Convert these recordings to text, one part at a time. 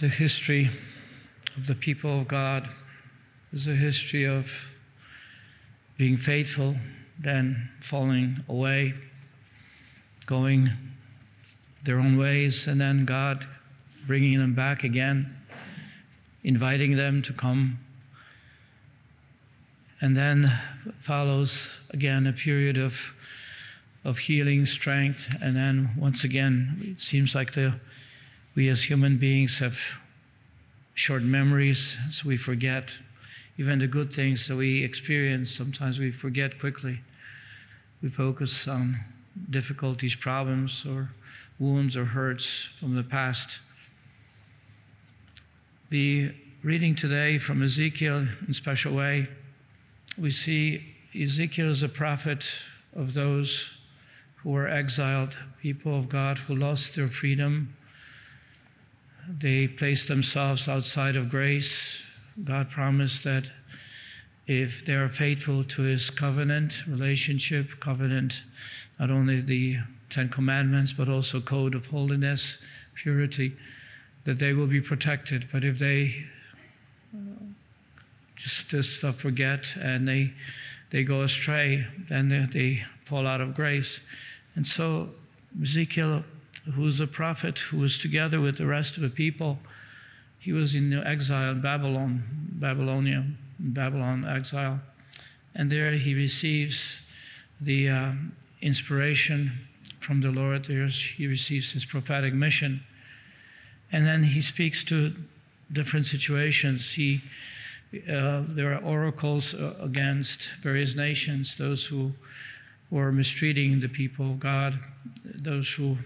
the history of the people of God is a history of being faithful, then falling away, going their own ways, and then God bringing them back again, inviting them to come. And then follows again a period of, of healing, strength, and then once again, it seems like the, we as human beings have short memories, so we forget even the good things that we experience. Sometimes we forget quickly. We focus on difficulties, problems, or wounds or hurts from the past. The reading today from Ezekiel in a special way, we see Ezekiel as a prophet of those who were exiled, people of God who lost their freedom. They placed themselves outside of grace. God promised that if they are faithful to his covenant relationship, covenant, not only the Ten Commandments, but also code of holiness, purity, that they will be protected. But if they just, just uh, forget and they, they go astray, then they, they fall out of grace. And so Ezekiel, who's a prophet, who was together with the rest of the people, he was in exile in Babylon, Babylonia, Babylon exile. And there he receives the uh, inspiration from the Lord. There's, he receives his prophetic mission. And then he speaks to different situations. He, uh, there are oracles uh, against various nations, those who were mistreating the people of God, those who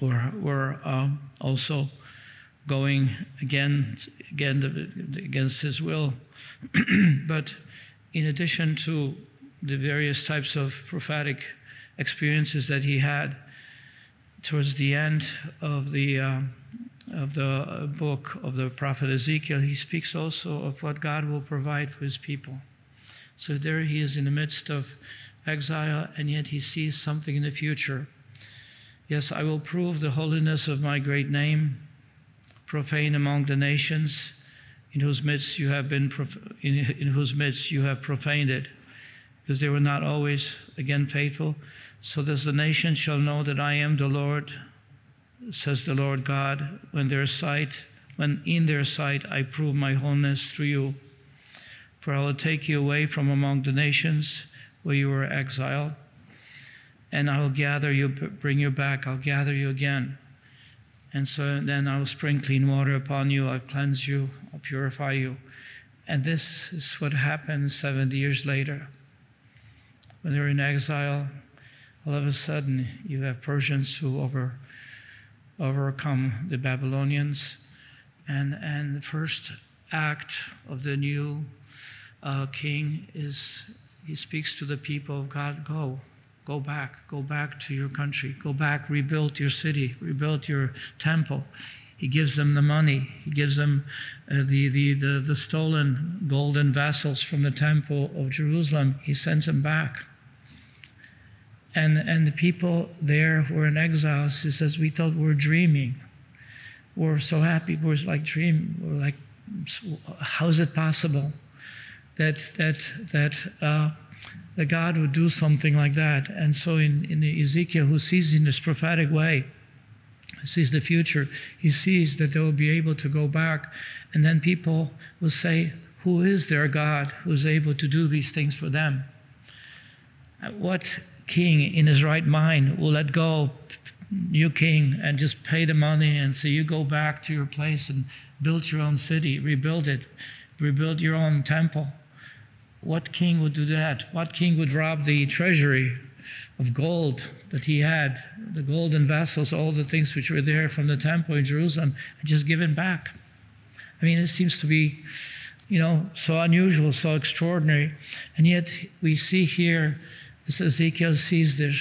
were, were um, also going again, again against his will. but in addition to the various types of prophetic experiences that he had towards the end of the uh, of the book of the prophet Ezekiel, he speaks also of what God will provide for his people. So there he is in the midst of exile, and yet he sees something in the future. Yes, I will prove the holiness of my great name, profane among the nations, in whose midst you have been prof- in, in whose midst you have profaned it, because they were not always again faithful. So that the nations shall know that I am the Lord, says the Lord God, when their sight, when in their sight I prove my holiness through you. For I will take you away from among the nations where you were exiled, and I will gather you, bring you back, I'll gather you again. And so then I will spring clean water upon you, I'll cleanse you, I'll purify you. And this is what happened 70 years later. When they're in exile, all of a sudden you have Persians who over, overcome the Babylonians. And, and the first act of the new uh, king is he speaks to the people of God go, go back, go back to your country, go back, rebuild your city, rebuild your temple. He gives them the money. He gives them uh, the, the, the, the stolen golden vessels from the temple of Jerusalem. He sends them back. And, and the people there who were in exile, he says, we thought we were dreaming. We're so happy. We're like dream. We're like, how is it possible that that that uh, that God would do something like that? And so in, in Ezekiel, who sees in this prophetic way, sees the future, he sees that they will be able to go back, and then people will say, "Who is their God who is able to do these things for them?" Uh, what king in his right mind will let go you king and just pay the money and say you go back to your place and build your own city rebuild it rebuild your own temple what king would do that what king would rob the treasury of gold that he had the golden vessels all the things which were there from the temple in jerusalem and just give it back i mean it seems to be you know so unusual so extraordinary and yet we see here as Ezekiel sees this.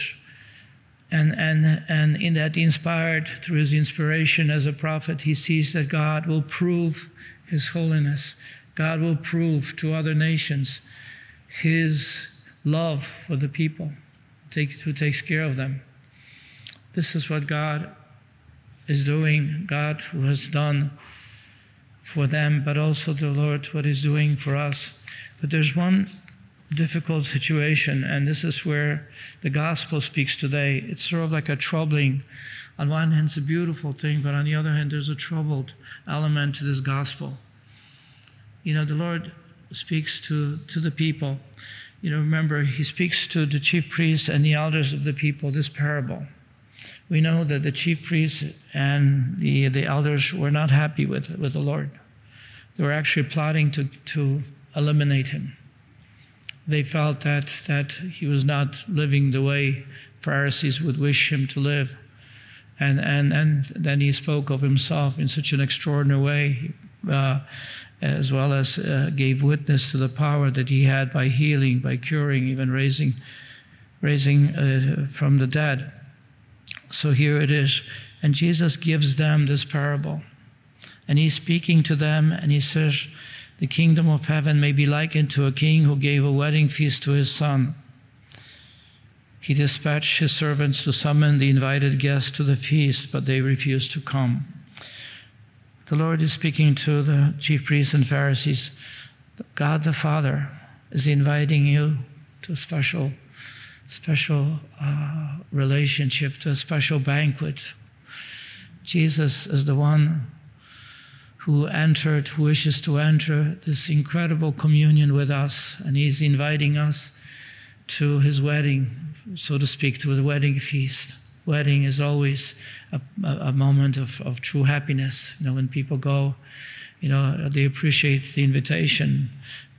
And, and, and in that, inspired through his inspiration as a prophet, he sees that God will prove his holiness. God will prove to other nations his love for the people take, who takes care of them. This is what God is doing, God who has done for them, but also the Lord what He's doing for us. But there's one difficult situation, and this is where the gospel speaks today. It's sort of like a troubling, on one hand, it's a beautiful thing, but on the other hand, there's a troubled element to this gospel. You know, the Lord speaks to, to the people. You know, remember, He speaks to the chief priests and the elders of the people this parable. We know that the chief priests and the, the elders were not happy with, with the Lord. They were actually plotting to, to eliminate him they felt that, that he was not living the way Pharisees would wish him to live. And, and, and then he spoke of himself in such an extraordinary way, uh, as well as uh, gave witness to the power that he had by healing, by curing, even raising, raising uh, from the dead. So here it is. And Jesus gives them this parable. And he's speaking to them, and he says, the kingdom of heaven may be likened to a king who gave a wedding feast to his son. He dispatched his servants to summon the invited guests to the feast, but they refused to come. The Lord is speaking to the chief priests and Pharisees. God the Father is inviting you to a special, special uh, relationship, to a special banquet. Jesus is the one who entered, who wishes to enter this incredible communion with us, and he's inviting us to his wedding, so to speak, to the wedding feast. Wedding is always a, a, moment of, of true happiness. You know, when people go, you know, they appreciate the invitation,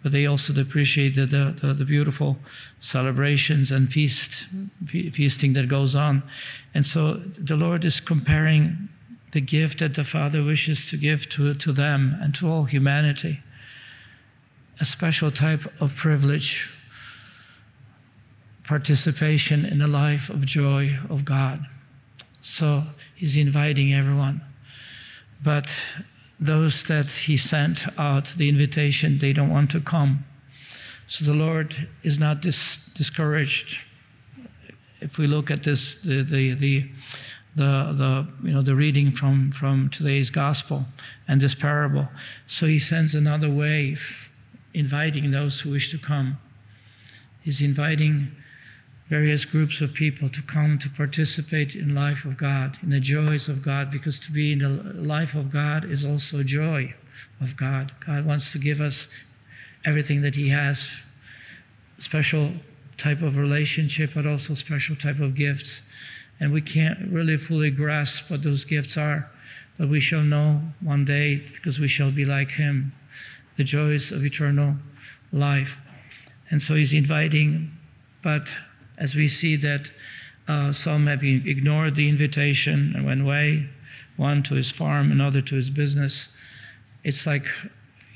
but they also appreciate the, the, the, beautiful celebrations and feast, feasting that goes on. And so the Lord is comparing the gift that the Father wishes to give to, to them and to all humanity. A special type of privilege, participation in the life of joy of God. So he's inviting everyone. But those that he sent out the invitation, they don't want to come. So the Lord is not dis- discouraged. If we look at this, the, the, the the, the, you know, the reading from, from today's gospel and this parable. So he sends another wave, inviting those who wish to come. He's inviting various groups of people to come to participate in life of God, in the joys of God, because to be in the life of God is also joy of God. God wants to give us everything that He has, special type of relationship, but also special type of gifts and we can't really fully grasp what those gifts are, but we shall know one day because we shall be like him, the joys of eternal life. And so he's inviting, but as we see that uh, some have ignored the invitation and went away, one to his farm, another to his business. It's like,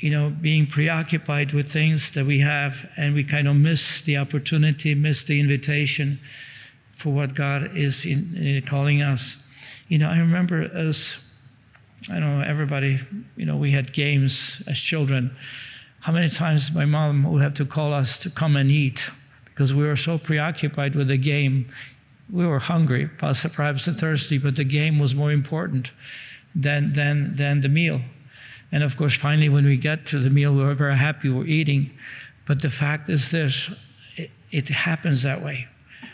you know, being preoccupied with things that we have, and we kind of miss the opportunity, miss the invitation for what God is in, in calling us. You know, I remember as I don't know everybody. You know, we had games as children. How many times my mom would have to call us to come and eat because we were so preoccupied with the game. We were hungry, perhaps thirsty, but the game was more important than, than, than the meal. And of course, finally, when we get to the meal, we were very happy we're eating. But the fact is this it, it happens that way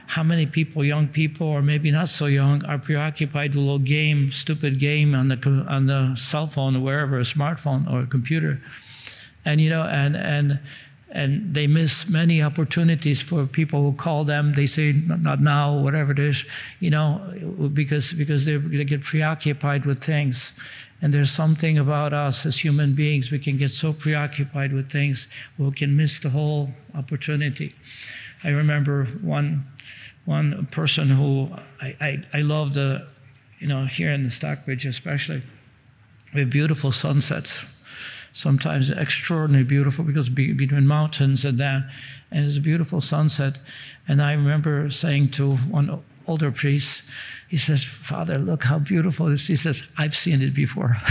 how many people, young people, or maybe not so young, are preoccupied with a game, stupid game on the on the cell phone or wherever, a smartphone or a computer, and you know, and and and they miss many opportunities for people who call them. They say not now, whatever it is, you know, because because they get preoccupied with things. And there's something about us as human beings, we can get so preoccupied with things, we can miss the whole opportunity. I remember one one person who I, I, I love the, you know, here in the Stockbridge especially, we have beautiful sunsets. Sometimes extraordinarily beautiful because be, between mountains and that, and it's a beautiful sunset. And I remember saying to one older priest, he says, Father, look how beautiful this. He says, I've seen it before.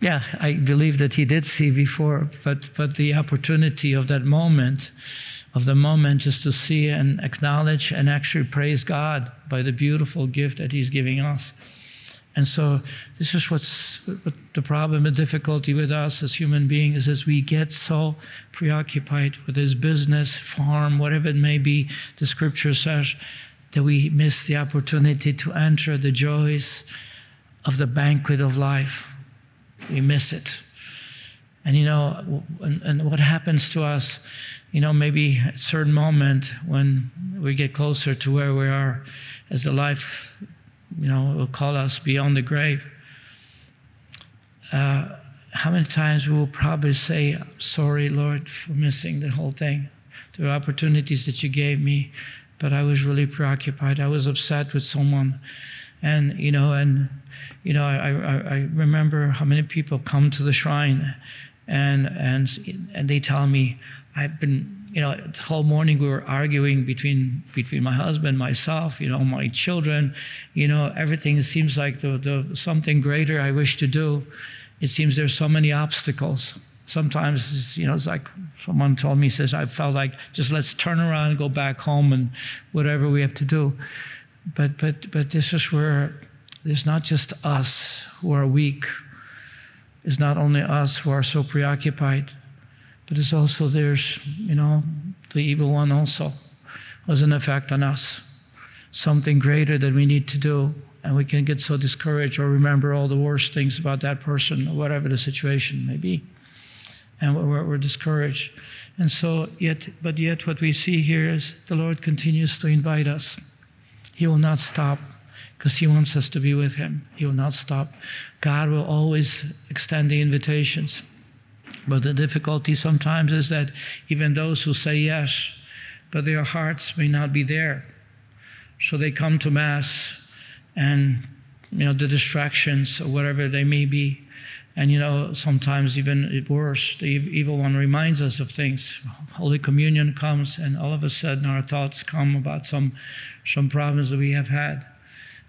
yeah, I believe that he did see before, but, but the opportunity of that moment of the moment just to see and acknowledge and actually praise God by the beautiful gift that He's giving us. And so this is what's what the problem, the difficulty with us as human beings is as we get so preoccupied with this business, farm, whatever it may be, the scripture says, that we miss the opportunity to enter the joys of the banquet of life. We miss it. And you know, and, and what happens to us, you know, maybe at a certain moment when we get closer to where we are as the life you know, will call us beyond the grave. Uh, how many times we will probably say, sorry, Lord, for missing the whole thing. Are opportunities that you gave me, but I was really preoccupied. I was upset with someone. And, you know, and, you know, I, I, I remember how many people come to the shrine and, and, and they tell me, I've been you know, the whole morning we were arguing between between my husband, myself, you know, my children, you know, everything seems like the, the something greater I wish to do. It seems there's so many obstacles. Sometimes, you know, it's like someone told me, says, I felt like just let's turn around and go back home and whatever we have to do. But but but this is where it's not just us who are weak. It's not only us who are so preoccupied but it's also there's, you know, the evil one also has an effect on us. Something greater that we need to do. And we can get so discouraged or remember all the worst things about that person or whatever the situation may be. And we're, we're discouraged. And so, yet, but yet, what we see here is the Lord continues to invite us. He will not stop because He wants us to be with Him. He will not stop. God will always extend the invitations. But the difficulty sometimes is that even those who say yes, but their hearts may not be there. So they come to Mass and, you know, the distractions or whatever they may be. And, you know, sometimes even worse, the evil one reminds us of things. Holy Communion comes, and all of a sudden our thoughts come about some, some problems that we have had.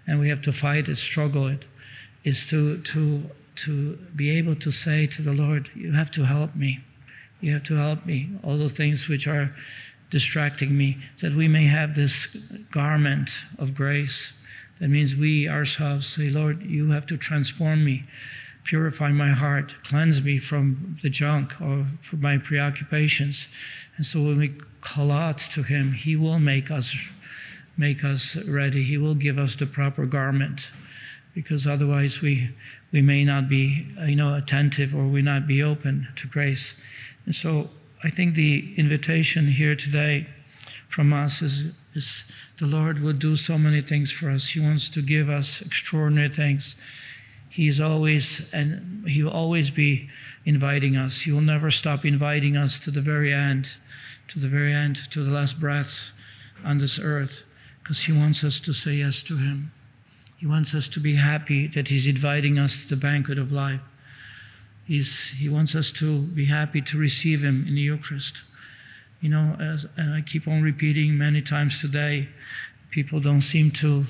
And we have to fight it, struggle it, is to, to to be able to say to the Lord, You have to help me. You have to help me. All the things which are distracting me, that we may have this garment of grace. That means we ourselves say, Lord, you have to transform me, purify my heart, cleanse me from the junk or from my preoccupations. And so when we call out to Him, He will make us make us ready. He will give us the proper garment because otherwise we, we may not be, you know, attentive or we not be open to grace. And so I think the invitation here today from us is, is the Lord will do so many things for us. He wants to give us extraordinary things. He's always, and He will always be inviting us. He will never stop inviting us to the very end, to the very end, to the last breath on this earth, because He wants us to say yes to Him. He wants us to be happy that He's inviting us to the banquet of life. He's, he wants us to be happy to receive Him in the Eucharist. You know, as, and I keep on repeating many times today, people don't seem to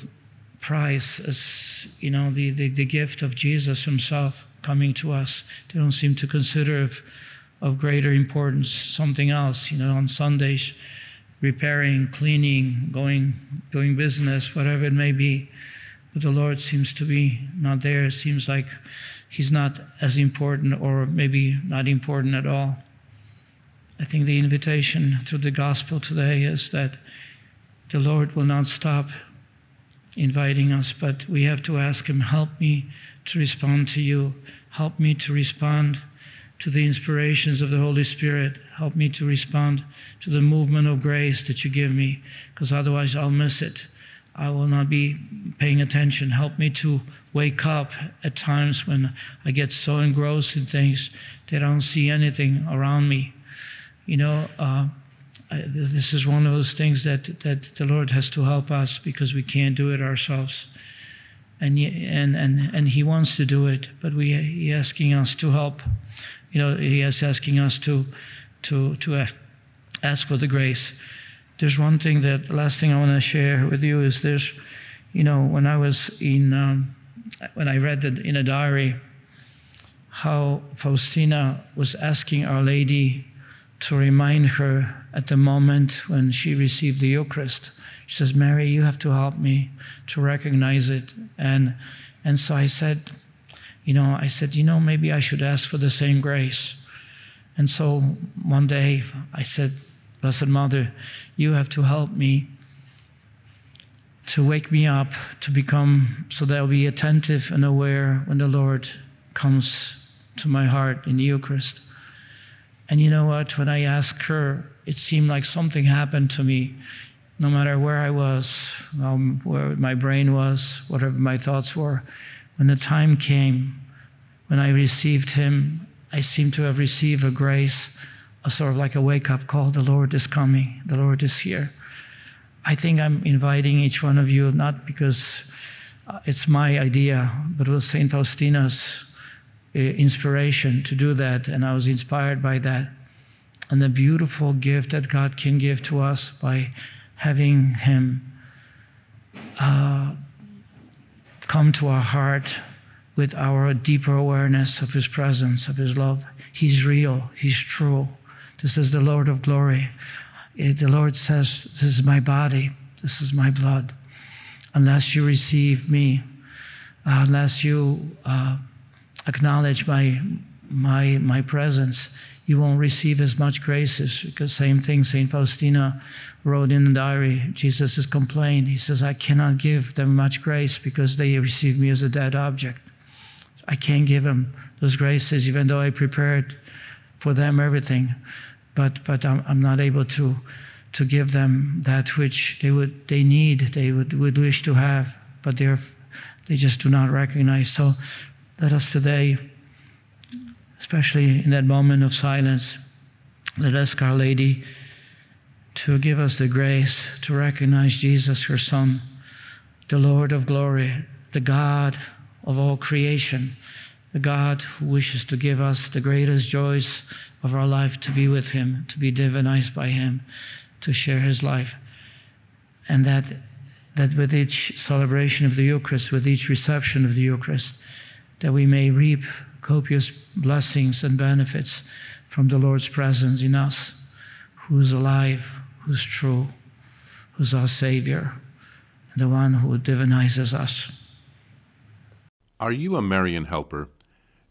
prize as, you know, the, the, the gift of Jesus Himself coming to us. They don't seem to consider of, of greater importance something else, you know, on Sundays, repairing, cleaning, going, doing business, whatever it may be the Lord seems to be not there. It seems like He's not as important, or maybe not important at all. I think the invitation through the gospel today is that the Lord will not stop inviting us, but we have to ask Him, Help me to respond to you. Help me to respond to the inspirations of the Holy Spirit. Help me to respond to the movement of grace that you give me, because otherwise I'll miss it. I will not be paying attention. Help me to wake up at times when I get so engrossed in things that I don't see anything around me. You know, uh, I, this is one of those things that, that the Lord has to help us because we can't do it ourselves. And, and, and, and He wants to do it, but we, He asking us to help. You know, He is asking us to, to, to ask for the grace there's one thing that last thing I want to share with you is there's, you know, when I was in, um, when I read it in a diary, how Faustina was asking Our Lady to remind her at the moment when she received the Eucharist. She says, Mary, you have to help me to recognize it. And, and so I said, you know, I said, you know, maybe I should ask for the same grace. And so one day I said, Blessed Mother, you have to help me to wake me up, to become so that I'll be attentive and aware when the Lord comes to my heart in the Eucharist. And you know what? When I asked her, it seemed like something happened to me. No matter where I was, um, where my brain was, whatever my thoughts were, when the time came, when I received Him, I seemed to have received a grace, a sort of like a wake up call. The Lord is coming, the Lord is here. I think I'm inviting each one of you, not because uh, it's my idea, but it was St. Faustina's uh, inspiration to do that, and I was inspired by that. And the beautiful gift that God can give to us by having Him uh, come to our heart with our deeper awareness of His presence, of His love. He's real, He's true. This is the Lord of glory. It, the Lord says, This is my body, this is my blood. Unless you receive me, uh, unless you uh, acknowledge my, my, my presence, you won't receive as much graces. Because same thing, Saint Faustina wrote in the diary. Jesus has complained. He says, "I cannot give them much grace because they receive me as a dead object. I can't give them those graces, even though I prepared for them everything, but but I'm, I'm not able to." To give them that which they would they need, they would, would wish to have, but they're they just do not recognize. So let us today, especially in that moment of silence, let us Our Lady to give us the grace to recognize Jesus, her Son, the Lord of glory, the God of all creation, God who wishes to give us the greatest joys of our life to be with Him, to be divinized by Him, to share His life. And that, that with each celebration of the Eucharist, with each reception of the Eucharist, that we may reap copious blessings and benefits from the Lord's presence in us, who's alive, who's true, who's our Savior, and the one who divinizes us. Are you a Marian helper?